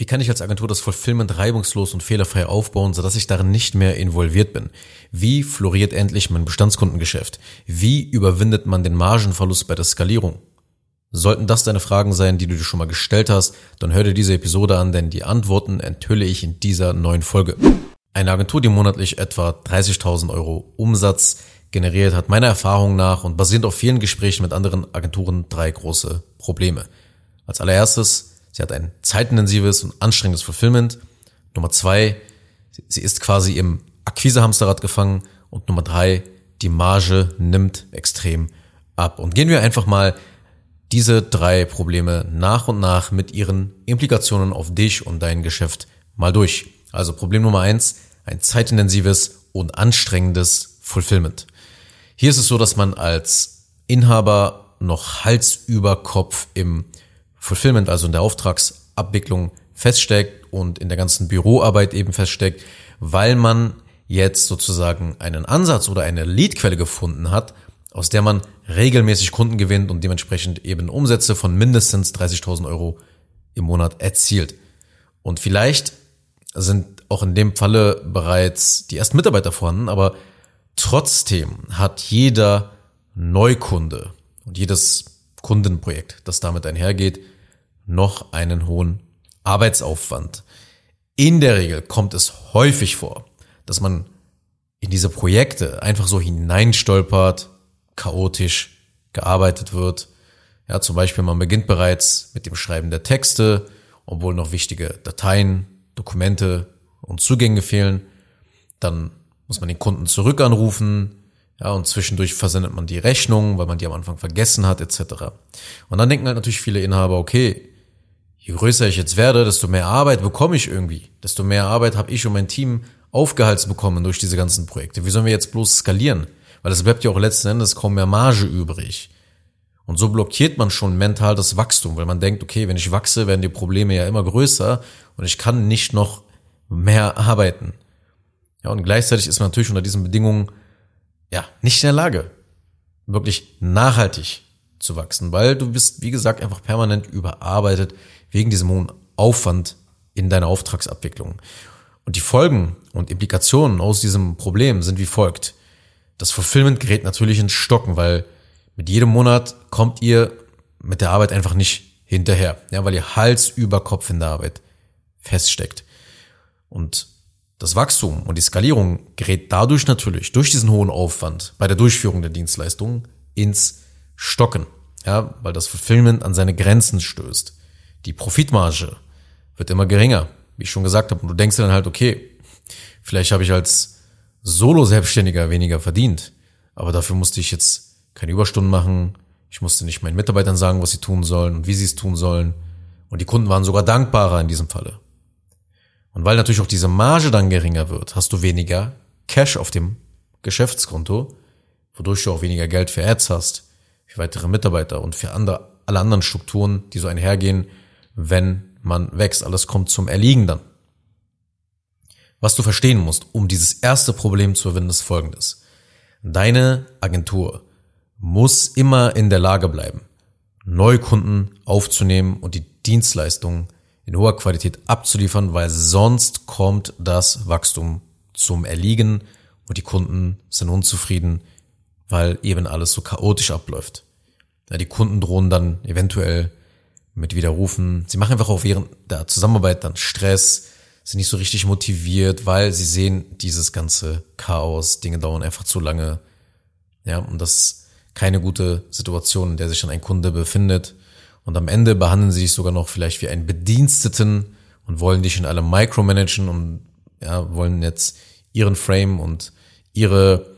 Wie kann ich als Agentur das Fulfillment reibungslos und fehlerfrei aufbauen, sodass ich darin nicht mehr involviert bin? Wie floriert endlich mein Bestandskundengeschäft? Wie überwindet man den Margenverlust bei der Skalierung? Sollten das deine Fragen sein, die du dir schon mal gestellt hast, dann hör dir diese Episode an, denn die Antworten enthülle ich in dieser neuen Folge. Eine Agentur, die monatlich etwa 30.000 Euro Umsatz generiert, hat meiner Erfahrung nach und basierend auf vielen Gesprächen mit anderen Agenturen drei große Probleme. Als allererstes Sie hat ein zeitintensives und anstrengendes Fulfillment. Nummer zwei, sie ist quasi im Akquisehamsterrad gefangen. Und Nummer drei, die Marge nimmt extrem ab. Und gehen wir einfach mal diese drei Probleme nach und nach mit ihren Implikationen auf dich und dein Geschäft mal durch. Also Problem Nummer eins, ein zeitintensives und anstrengendes Fulfillment. Hier ist es so, dass man als Inhaber noch Hals über Kopf im Fulfillment, also in der Auftragsabwicklung feststeckt und in der ganzen Büroarbeit eben feststeckt, weil man jetzt sozusagen einen Ansatz oder eine Leadquelle gefunden hat, aus der man regelmäßig Kunden gewinnt und dementsprechend eben Umsätze von mindestens 30.000 Euro im Monat erzielt. Und vielleicht sind auch in dem Falle bereits die ersten Mitarbeiter vorhanden, aber trotzdem hat jeder Neukunde und jedes Kundenprojekt, das damit einhergeht, noch einen hohen Arbeitsaufwand. In der Regel kommt es häufig vor, dass man in diese Projekte einfach so hineinstolpert, chaotisch gearbeitet wird. Ja, zum Beispiel man beginnt bereits mit dem Schreiben der Texte, obwohl noch wichtige Dateien, Dokumente und Zugänge fehlen. Dann muss man den Kunden zurück anrufen, ja, und zwischendurch versendet man die Rechnung, weil man die am Anfang vergessen hat, etc. Und dann denken halt natürlich viele Inhaber, okay, je größer ich jetzt werde, desto mehr Arbeit bekomme ich irgendwie. Desto mehr Arbeit habe ich und mein Team aufgehalst bekommen durch diese ganzen Projekte. Wie sollen wir jetzt bloß skalieren? Weil es bleibt ja auch letzten Endes kaum mehr Marge übrig. Und so blockiert man schon mental das Wachstum, weil man denkt, okay, wenn ich wachse, werden die Probleme ja immer größer und ich kann nicht noch mehr arbeiten. Ja, und gleichzeitig ist man natürlich unter diesen Bedingungen ja, nicht in der Lage, wirklich nachhaltig zu wachsen, weil du bist, wie gesagt, einfach permanent überarbeitet wegen diesem hohen Aufwand in deiner Auftragsabwicklung. Und die Folgen und Implikationen aus diesem Problem sind wie folgt. Das Fulfillment gerät natürlich ins Stocken, weil mit jedem Monat kommt ihr mit der Arbeit einfach nicht hinterher, ja, weil ihr Hals über Kopf in der Arbeit feststeckt. Und das Wachstum und die Skalierung gerät dadurch natürlich durch diesen hohen Aufwand bei der Durchführung der Dienstleistungen ins Stocken, ja, weil das Fulfillment an seine Grenzen stößt. Die Profitmarge wird immer geringer, wie ich schon gesagt habe. Und du denkst dir dann halt, okay, vielleicht habe ich als Solo-Selbstständiger weniger verdient, aber dafür musste ich jetzt keine Überstunden machen. Ich musste nicht meinen Mitarbeitern sagen, was sie tun sollen und wie sie es tun sollen. Und die Kunden waren sogar dankbarer in diesem Falle. Und weil natürlich auch diese Marge dann geringer wird, hast du weniger Cash auf dem Geschäftskonto, wodurch du auch weniger Geld für Ads hast, für weitere Mitarbeiter und für andere, alle anderen Strukturen, die so einhergehen, wenn man wächst. Alles kommt zum Erliegen dann. Was du verstehen musst, um dieses erste Problem zu überwinden, ist folgendes. Deine Agentur muss immer in der Lage bleiben, Neukunden aufzunehmen und die Dienstleistungen in hoher Qualität abzuliefern, weil sonst kommt das Wachstum zum Erliegen und die Kunden sind unzufrieden, weil eben alles so chaotisch abläuft. Ja, die Kunden drohen dann eventuell mit Widerrufen. Sie machen einfach auch während der Zusammenarbeit dann Stress, sind nicht so richtig motiviert, weil sie sehen dieses ganze Chaos, Dinge dauern einfach zu lange. Ja, und das ist keine gute Situation, in der sich dann ein Kunde befindet. Und am Ende behandeln sie dich sogar noch vielleicht wie einen Bediensteten und wollen dich in allem micromanagen und ja, wollen jetzt ihren Frame und ihre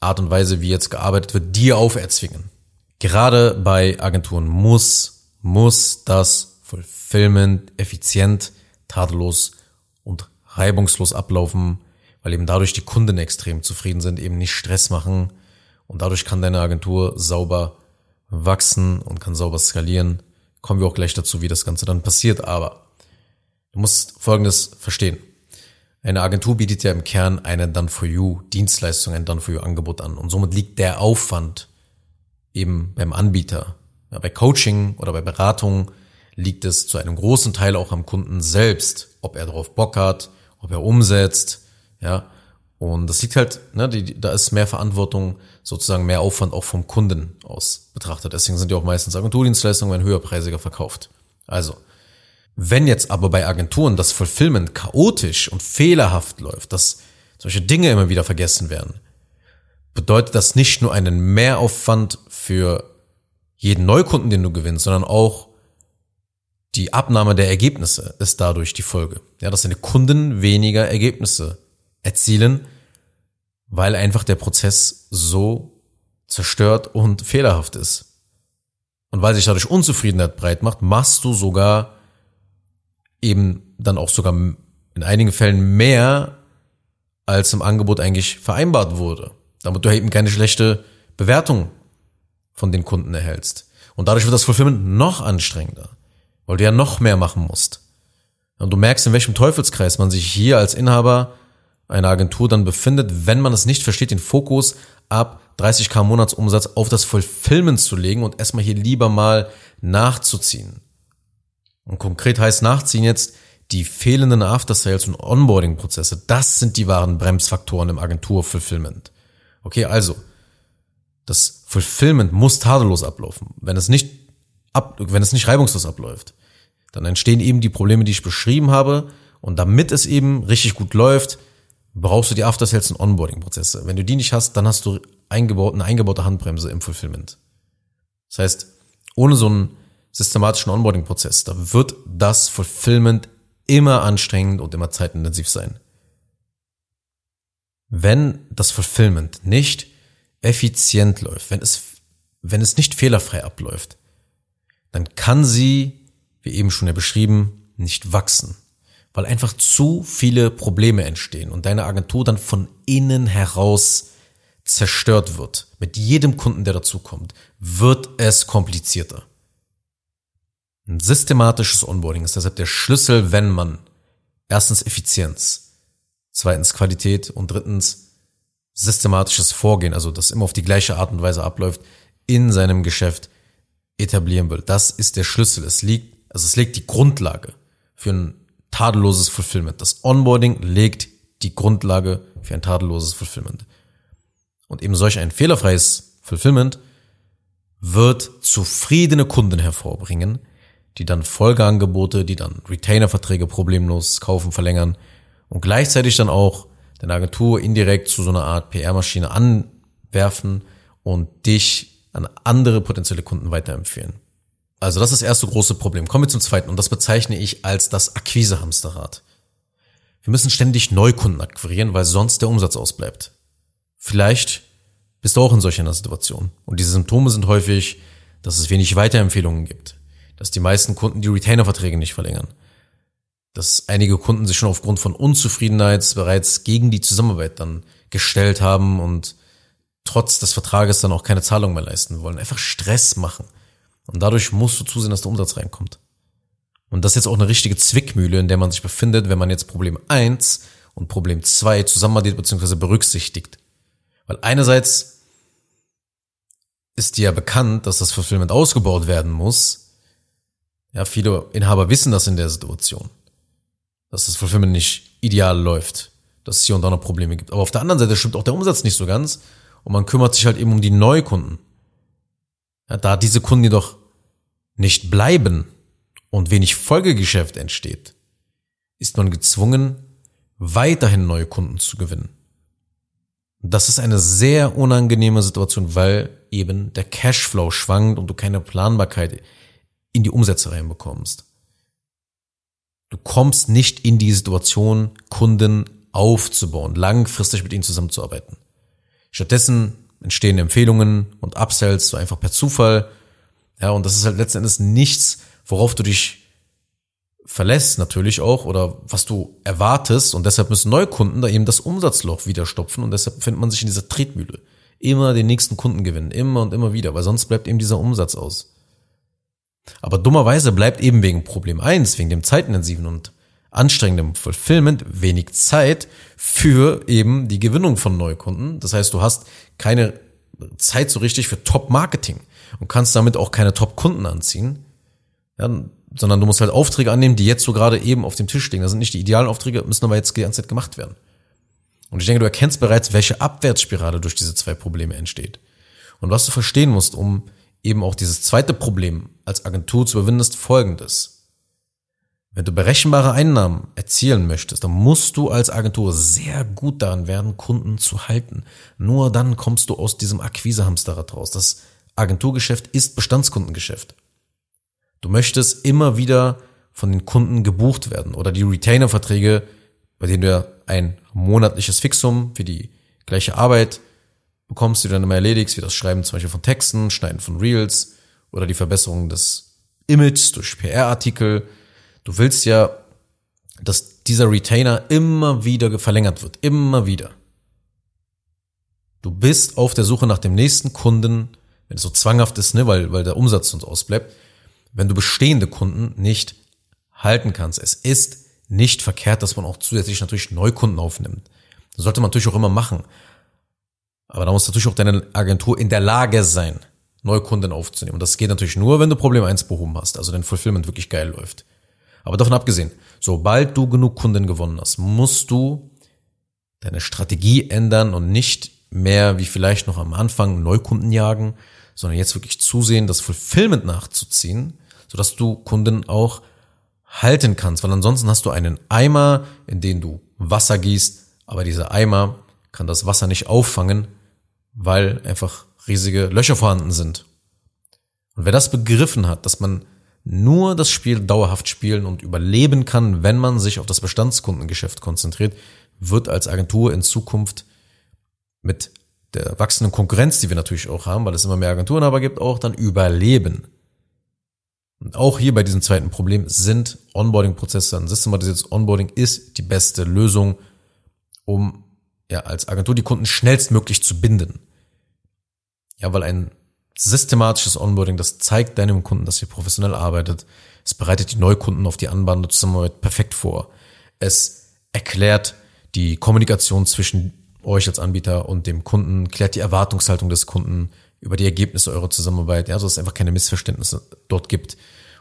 Art und Weise, wie jetzt gearbeitet wird, dir auferzwingen. Gerade bei Agenturen muss, muss das Fulfillment effizient, tadellos und reibungslos ablaufen, weil eben dadurch die Kunden extrem zufrieden sind, eben nicht Stress machen und dadurch kann deine Agentur sauber wachsen und kann sauber skalieren. Kommen wir auch gleich dazu, wie das Ganze dann passiert. Aber du musst Folgendes verstehen. Eine Agentur bietet ja im Kern eine Done-for-You Dienstleistung, ein Done-for-You Angebot an. Und somit liegt der Aufwand eben beim Anbieter. Ja, bei Coaching oder bei Beratung liegt es zu einem großen Teil auch am Kunden selbst, ob er darauf Bock hat, ob er umsetzt, ja. Und das liegt halt, ne, die, da ist mehr Verantwortung, sozusagen mehr Aufwand auch vom Kunden aus betrachtet. Deswegen sind ja auch meistens Agenturdienstleistungen höherpreisiger verkauft. Also, wenn jetzt aber bei Agenturen das Fulfillment chaotisch und fehlerhaft läuft, dass solche Dinge immer wieder vergessen werden, bedeutet das nicht nur einen Mehraufwand für jeden Neukunden, den du gewinnst, sondern auch die Abnahme der Ergebnisse ist dadurch die Folge. Ja, dass deine Kunden weniger Ergebnisse erzielen, weil einfach der Prozess so zerstört und fehlerhaft ist. Und weil sich dadurch Unzufriedenheit breit macht, machst du sogar eben dann auch sogar in einigen Fällen mehr, als im Angebot eigentlich vereinbart wurde. Damit du eben keine schlechte Bewertung von den Kunden erhältst. Und dadurch wird das Fulfillment noch anstrengender, weil du ja noch mehr machen musst. Und du merkst, in welchem Teufelskreis man sich hier als Inhaber einer Agentur dann befindet, wenn man es nicht versteht, den Fokus ab 30k Monatsumsatz auf das Fulfillment zu legen und erstmal hier lieber mal nachzuziehen. Und konkret heißt nachziehen jetzt die fehlenden After-Sales und Onboarding-Prozesse. Das sind die wahren Bremsfaktoren im Agentur-Fulfillment. Okay, also, das Fulfillment muss tadellos ablaufen. Wenn es nicht ab, wenn es nicht reibungslos abläuft, dann entstehen eben die Probleme, die ich beschrieben habe. Und damit es eben richtig gut läuft, brauchst du die After Sales und Onboarding Prozesse. Wenn du die nicht hast, dann hast du eingebaut, eine eingebaute Handbremse im Fulfillment. Das heißt, ohne so einen systematischen Onboarding Prozess, da wird das Fulfillment immer anstrengend und immer zeitintensiv sein. Wenn das Fulfillment nicht effizient läuft, wenn es, wenn es nicht fehlerfrei abläuft, dann kann sie, wie eben schon ja beschrieben, nicht wachsen, weil einfach zu viele Probleme entstehen und deine Agentur dann von innen heraus zerstört wird. Mit jedem Kunden, der dazukommt, wird es komplizierter. Ein systematisches Onboarding ist deshalb der Schlüssel, wenn man erstens Effizienz, zweitens Qualität und drittens systematisches Vorgehen, also das immer auf die gleiche Art und Weise abläuft, in seinem Geschäft etablieren will. Das ist der Schlüssel. Es liegt, also es legt die Grundlage für ein tadelloses Fulfillment. Das Onboarding legt die Grundlage für ein tadelloses Fulfillment. Und eben solch ein fehlerfreies Fulfillment wird zufriedene Kunden hervorbringen, die dann Folgeangebote, die dann Retainer-Verträge problemlos kaufen, verlängern und gleichzeitig dann auch deine Agentur indirekt zu so einer Art PR-Maschine anwerfen und dich an andere potenzielle Kunden weiterempfehlen. Also das ist das erste große Problem. Kommen wir zum zweiten und das bezeichne ich als das Akquise-Hamsterrad. Wir müssen ständig Neukunden akquirieren, weil sonst der Umsatz ausbleibt. Vielleicht bist du auch in solch einer Situation. Und diese Symptome sind häufig, dass es wenig Weiterempfehlungen gibt, dass die meisten Kunden die Retainer-Verträge nicht verlängern, dass einige Kunden sich schon aufgrund von Unzufriedenheit bereits gegen die Zusammenarbeit dann gestellt haben und trotz des Vertrages dann auch keine Zahlung mehr leisten wollen. Einfach Stress machen. Und dadurch musst du zusehen, dass der Umsatz reinkommt. Und das ist jetzt auch eine richtige Zwickmühle, in der man sich befindet, wenn man jetzt Problem eins und Problem zwei zusammenaddiert bzw. berücksichtigt. Weil einerseits ist dir ja bekannt, dass das Fulfillment ausgebaut werden muss. Ja, viele Inhaber wissen das in der Situation dass das Fulfillment nicht ideal läuft, dass es hier und da noch Probleme gibt. Aber auf der anderen Seite stimmt auch der Umsatz nicht so ganz und man kümmert sich halt eben um die Neukunden. Ja, da diese Kunden jedoch nicht bleiben und wenig Folgegeschäft entsteht, ist man gezwungen, weiterhin neue Kunden zu gewinnen. Das ist eine sehr unangenehme Situation, weil eben der Cashflow schwankt und du keine Planbarkeit in die Umsätze reinbekommst. Du kommst nicht in die Situation, Kunden aufzubauen, langfristig mit ihnen zusammenzuarbeiten. Stattdessen entstehen Empfehlungen und Upsells so einfach per Zufall. Ja, und das ist halt letzten Endes nichts, worauf du dich verlässt natürlich auch oder was du erwartest und deshalb müssen Neukunden da eben das Umsatzloch wieder stopfen und deshalb befindet man sich in dieser Tretmühle. Immer den nächsten Kunden gewinnen, immer und immer wieder, weil sonst bleibt eben dieser Umsatz aus. Aber dummerweise bleibt eben wegen Problem eins, wegen dem zeitintensiven und anstrengenden Fulfillment wenig Zeit für eben die Gewinnung von Neukunden. Das heißt, du hast keine Zeit so richtig für Top-Marketing und kannst damit auch keine Top-Kunden anziehen. Ja, sondern du musst halt Aufträge annehmen, die jetzt so gerade eben auf dem Tisch liegen. Das sind nicht die idealen Aufträge, müssen aber jetzt die ganze Zeit gemacht werden. Und ich denke, du erkennst bereits, welche Abwärtsspirale durch diese zwei Probleme entsteht. Und was du verstehen musst, um eben auch dieses zweite Problem als Agentur zu überwinden, ist folgendes. Wenn du berechenbare Einnahmen erzielen möchtest, dann musst du als Agentur sehr gut daran werden, Kunden zu halten. Nur dann kommst du aus diesem Akquisehamsterrad raus. Das Agenturgeschäft ist Bestandskundengeschäft. Du möchtest immer wieder von den Kunden gebucht werden oder die Retainer-Verträge, bei denen du ein monatliches Fixum für die gleiche Arbeit bekommst, die du dann immer erledigst, wie das Schreiben zum Beispiel von Texten, Schneiden von Reels oder die Verbesserung des Images durch PR-Artikel. Du willst ja, dass dieser Retainer immer wieder verlängert wird, immer wieder. Du bist auf der Suche nach dem nächsten Kunden, wenn es so zwanghaft ist, ne, weil, weil der Umsatz uns ausbleibt, wenn du bestehende Kunden nicht halten kannst. Es ist nicht verkehrt, dass man auch zusätzlich natürlich Neukunden aufnimmt. Das sollte man natürlich auch immer machen. Aber da muss natürlich auch deine Agentur in der Lage sein, Neukunden aufzunehmen. Und das geht natürlich nur, wenn du Problem 1 behoben hast, also dein Fulfillment wirklich geil läuft. Aber davon abgesehen, sobald du genug Kunden gewonnen hast, musst du deine Strategie ändern und nicht mehr wie vielleicht noch am Anfang Neukunden jagen, sondern jetzt wirklich zusehen, das Fulfillment nachzuziehen, sodass du Kunden auch halten kannst, weil ansonsten hast du einen Eimer, in den du Wasser gießt, aber dieser Eimer kann das Wasser nicht auffangen, weil einfach riesige Löcher vorhanden sind. Und wer das begriffen hat, dass man nur das Spiel dauerhaft spielen und überleben kann, wenn man sich auf das Bestandskundengeschäft konzentriert, wird als Agentur in Zukunft mit der wachsenden Konkurrenz, die wir natürlich auch haben, weil es immer mehr Agenturen aber gibt, auch dann überleben. Und auch hier bei diesem zweiten Problem sind Onboarding-Prozesse, ein systematisiertes Onboarding ist die beste Lösung, um ja als Agentur die Kunden schnellstmöglich zu binden. Ja, weil ein systematisches Onboarding, das zeigt deinem Kunden, dass ihr professionell arbeitet. Es bereitet die Neukunden auf die anbahnende Zusammenarbeit perfekt vor. Es erklärt die Kommunikation zwischen euch als Anbieter und dem Kunden, klärt die Erwartungshaltung des Kunden über die Ergebnisse eurer Zusammenarbeit, ja, so dass es einfach keine Missverständnisse dort gibt.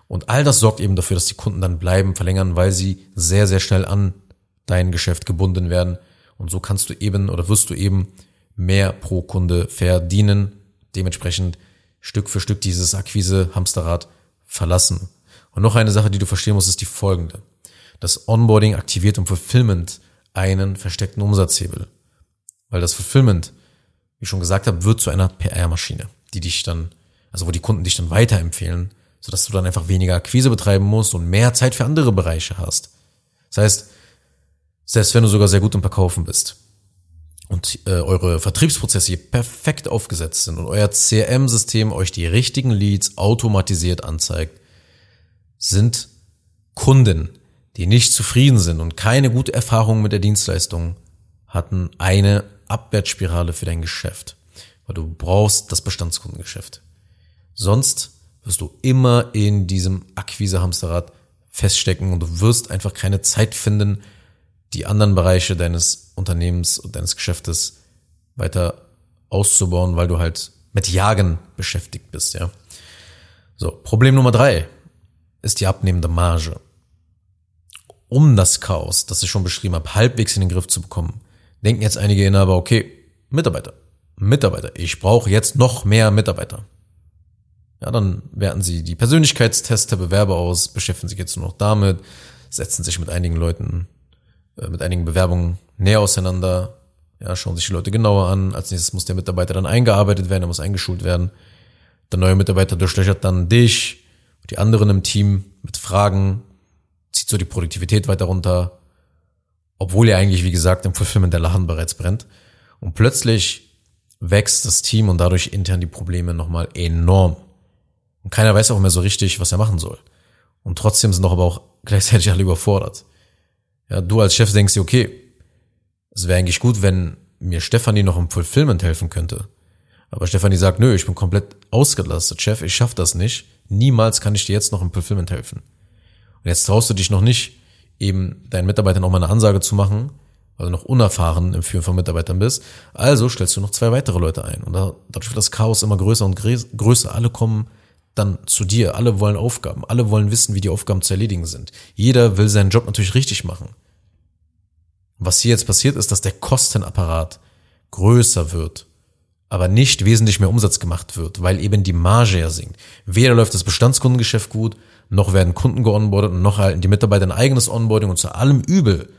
Und all das sorgt eben dafür, dass die Kunden dann bleiben, verlängern, weil sie sehr, sehr schnell an dein Geschäft gebunden werden. Und so kannst du eben oder wirst du eben mehr pro Kunde verdienen, dementsprechend Stück für Stück dieses Akquise-Hamsterrad verlassen. Und noch eine Sache, die du verstehen musst, ist die folgende. Das Onboarding aktiviert im Fulfillment einen versteckten Umsatzhebel. Weil das Fulfillment, wie ich schon gesagt habe, wird zu einer PR-Maschine, die dich dann, also wo die Kunden dich dann weiterempfehlen, sodass du dann einfach weniger Akquise betreiben musst und mehr Zeit für andere Bereiche hast. Das heißt, selbst wenn du sogar sehr gut im Verkaufen bist und äh, eure Vertriebsprozesse hier perfekt aufgesetzt sind und euer CRM-System euch die richtigen Leads automatisiert anzeigt, sind Kunden, die nicht zufrieden sind und keine gute Erfahrung mit der Dienstleistung hatten, eine Abwärtsspirale für dein Geschäft. Weil du brauchst das Bestandskundengeschäft. Sonst wirst du immer in diesem Akquise-Hamsterrad feststecken und du wirst einfach keine Zeit finden, die anderen Bereiche deines Unternehmens und deines Geschäftes weiter auszubauen, weil du halt mit Jagen beschäftigt bist, ja. So, Problem Nummer drei ist die abnehmende Marge. Um das Chaos, das ich schon beschrieben habe, halbwegs in den Griff zu bekommen, denken jetzt einige Inhaber, okay, Mitarbeiter, Mitarbeiter, ich brauche jetzt noch mehr Mitarbeiter. Ja, dann werten sie die Persönlichkeitstests der Bewerber aus, beschäftigen sich jetzt nur noch damit, setzen sich mit einigen Leuten, mit einigen Bewerbungen näher auseinander, ja, schauen sich die Leute genauer an. Als nächstes muss der Mitarbeiter dann eingearbeitet werden, er muss eingeschult werden. Der neue Mitarbeiter durchlöchert dann dich, die anderen im Team mit Fragen, zieht so die Produktivität weiter runter, obwohl ja eigentlich, wie gesagt, im Fulfillment der Lachen bereits brennt. Und plötzlich wächst das Team und dadurch intern die Probleme nochmal enorm. Und keiner weiß auch mehr so richtig, was er machen soll. Und trotzdem sind doch aber auch gleichzeitig alle überfordert. Ja, du als Chef denkst dir, okay, es wäre eigentlich gut, wenn mir Stefanie noch im Fulfillment helfen könnte. Aber Stefanie sagt, nö, ich bin komplett ausgelastet, Chef, ich schaff das nicht. Niemals kann ich dir jetzt noch im Fulfillment helfen. Und jetzt traust du dich noch nicht, eben deinen Mitarbeitern auch mal eine Ansage zu machen, weil du noch unerfahren im Führen von Mitarbeitern bist. Also stellst du noch zwei weitere Leute ein. Und dadurch wird das Chaos immer größer und größer. Alle kommen dann zu dir. Alle wollen Aufgaben. Alle wollen wissen, wie die Aufgaben zu erledigen sind. Jeder will seinen Job natürlich richtig machen. Was hier jetzt passiert ist, dass der Kostenapparat größer wird, aber nicht wesentlich mehr Umsatz gemacht wird, weil eben die Marge ja sinkt. Weder läuft das Bestandskundengeschäft gut, noch werden Kunden geonboardet und noch erhalten die Mitarbeiter ein eigenes Onboarding und zu allem Übel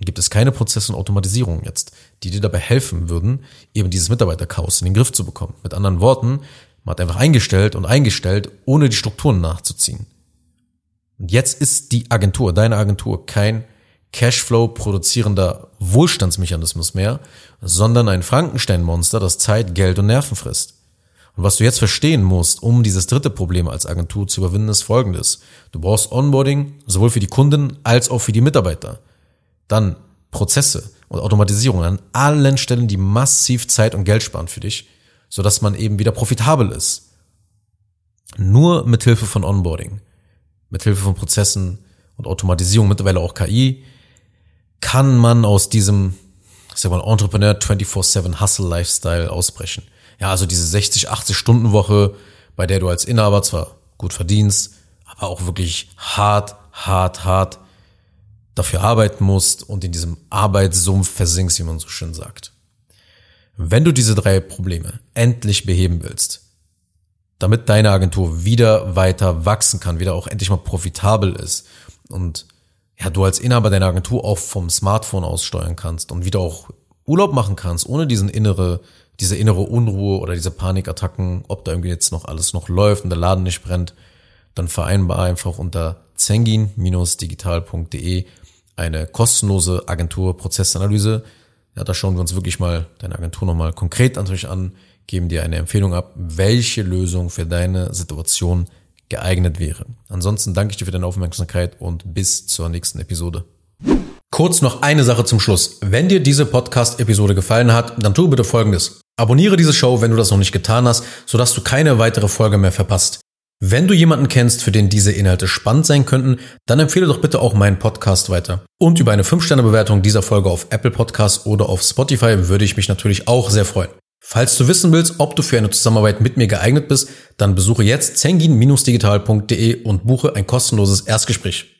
gibt es keine Prozesse und Automatisierung jetzt, die dir dabei helfen würden, eben dieses Mitarbeiterchaos in den Griff zu bekommen. Mit anderen Worten, man hat einfach eingestellt und eingestellt, ohne die Strukturen nachzuziehen. Und jetzt ist die Agentur, deine Agentur, kein Cashflow produzierender Wohlstandsmechanismus mehr, sondern ein Frankenstein-Monster, das Zeit, Geld und Nerven frisst. Und was du jetzt verstehen musst, um dieses dritte Problem als Agentur zu überwinden, ist folgendes. Du brauchst Onboarding sowohl für die Kunden als auch für die Mitarbeiter. Dann Prozesse und Automatisierung an allen Stellen, die massiv Zeit und Geld sparen für dich, sodass man eben wieder profitabel ist. Nur mit Hilfe von Onboarding, mit Hilfe von Prozessen und Automatisierung, mittlerweile auch KI, kann man aus diesem, ich sag mal, Entrepreneur 24-7 Hustle Lifestyle ausbrechen. Ja, also diese 60, 80 Stunden Woche, bei der du als Inhaber zwar gut verdienst, aber auch wirklich hart, hart, hart dafür arbeiten musst und in diesem Arbeitssumpf versinkst, wie man so schön sagt. Wenn du diese drei Probleme endlich beheben willst, damit deine Agentur wieder weiter wachsen kann, wieder auch endlich mal profitabel ist und ja, du als Inhaber deiner Agentur auch vom Smartphone aus steuern kannst und wieder auch Urlaub machen kannst, ohne diesen innere, diese innere Unruhe oder diese Panikattacken, ob da irgendwie jetzt noch alles noch läuft und der Laden nicht brennt, dann vereinbar einfach unter zengin-digital.de eine kostenlose Agentur-Prozessanalyse. Ja, da schauen wir uns wirklich mal deine Agentur nochmal konkret natürlich an, geben dir eine Empfehlung ab, welche Lösung für deine Situation geeignet wäre. Ansonsten danke ich dir für deine Aufmerksamkeit und bis zur nächsten Episode. Kurz noch eine Sache zum Schluss. Wenn dir diese Podcast-Episode gefallen hat, dann tu bitte Folgendes. Abonniere diese Show, wenn du das noch nicht getan hast, sodass du keine weitere Folge mehr verpasst. Wenn du jemanden kennst, für den diese Inhalte spannend sein könnten, dann empfehle doch bitte auch meinen Podcast weiter. Und über eine 5-Sterne-Bewertung dieser Folge auf Apple Podcasts oder auf Spotify würde ich mich natürlich auch sehr freuen. Falls du wissen willst, ob du für eine Zusammenarbeit mit mir geeignet bist, dann besuche jetzt zengin-digital.de und buche ein kostenloses Erstgespräch.